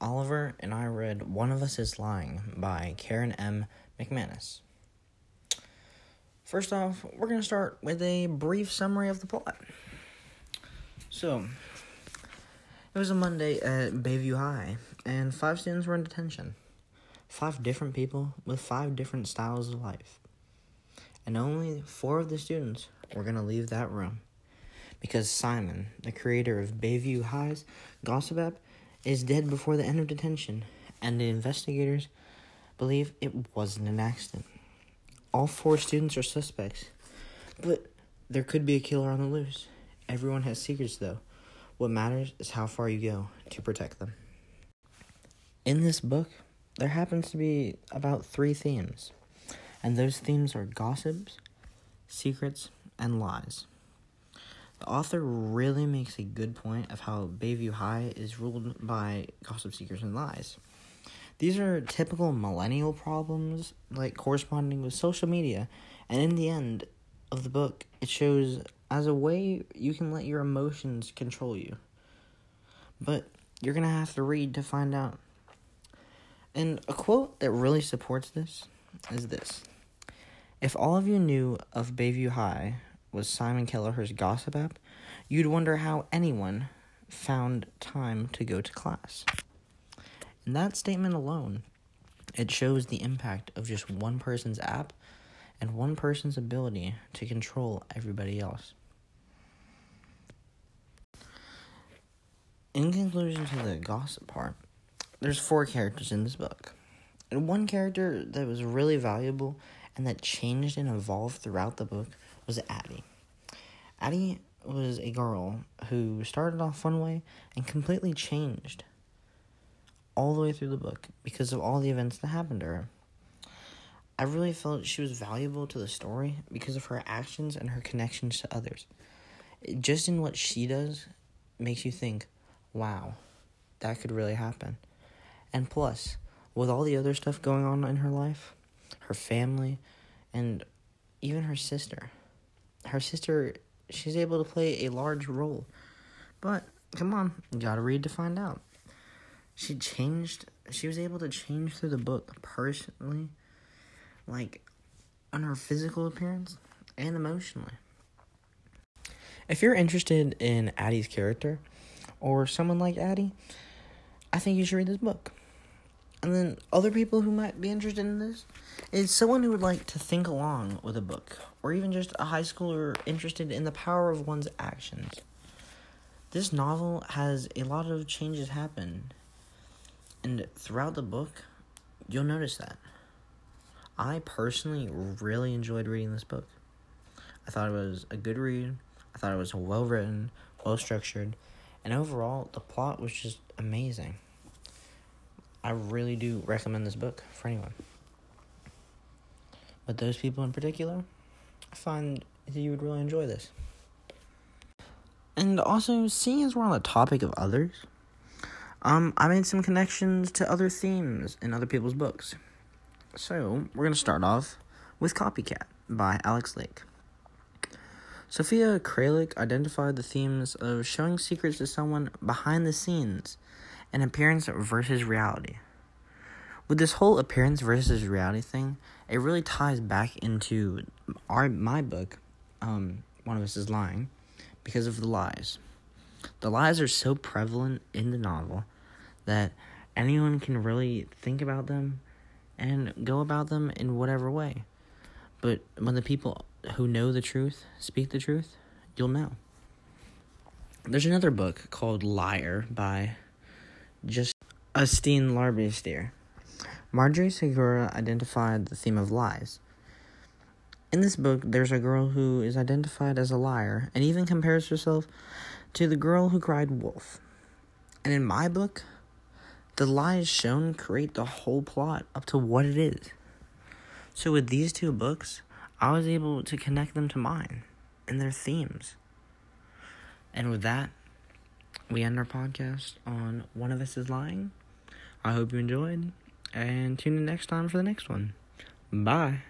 Oliver, and I read One of Us is Lying by Karen M. McManus. First off, we're going to start with a brief summary of the plot. So, it was a Monday at Bayview High, and five students were in detention. Five different people with five different styles of life. And only four of the students were going to leave that room. Because Simon, the creator of Bayview High's Gossip app, is dead before the end of detention, and the investigators believe it wasn't an accident. All four students are suspects, but there could be a killer on the loose. Everyone has secrets, though. What matters is how far you go to protect them. In this book, there happens to be about three themes, and those themes are gossips, secrets, and lies. The author really makes a good point of how Bayview High is ruled by gossip seekers and lies. These are typical millennial problems, like corresponding with social media, and in the end of the book, it shows as a way you can let your emotions control you. But you're gonna have to read to find out. And a quote that really supports this is this If all of you knew of Bayview High was Simon Kelleher's gossip app, you'd wonder how anyone found time to go to class. In that statement alone, it shows the impact of just one person's app and one person's ability to control everybody else. In conclusion to the gossip part, there's four characters in this book. And one character that was really valuable and that changed and evolved throughout the book was Addie. Addie was a girl who started off one way and completely changed all the way through the book because of all the events that happened to her. I really felt she was valuable to the story because of her actions and her connections to others. Just in what she does makes you think, wow, that could really happen. And plus, with all the other stuff going on in her life, her family, and even her sister, her sister she's able to play a large role. But come on, you gotta read to find out. She changed. She was able to change through the book personally, like on her physical appearance and emotionally. If you're interested in Addie's character, or someone like Addie, I think you should read this book. And then other people who might be interested in this is someone who would like to think along with a book, or even just a high schooler interested in the power of one's actions. This novel has a lot of changes happen, and throughout the book, you'll notice that. I personally really enjoyed reading this book. I thought it was a good read. I thought it was well written, well structured, and overall, the plot was just amazing. I really do recommend this book for anyone. But those people in particular, I find that you would really enjoy this. And also, seeing as we're on the topic of others, um, I made some connections to other themes in other people's books. So, we're going to start off with Copycat by Alex Lake. Sophia Kralik identified the themes of showing secrets to someone behind the scenes and appearance versus reality. With this whole appearance versus reality thing, it really ties back into our my book. Um, one of us is lying because of the lies. The lies are so prevalent in the novel that anyone can really think about them and go about them in whatever way. But when the people who know the truth speak the truth, you'll know. There's another book called Liar by just Justine Larbistier. Marjorie Segura identified the theme of lies. In this book, there's a girl who is identified as a liar and even compares herself to the girl who cried wolf. And in my book, the lies shown create the whole plot up to what it is. So with these two books, I was able to connect them to mine and their themes. And with that, we end our podcast on One of Us is Lying. I hope you enjoyed, and tune in next time for the next one. Bye.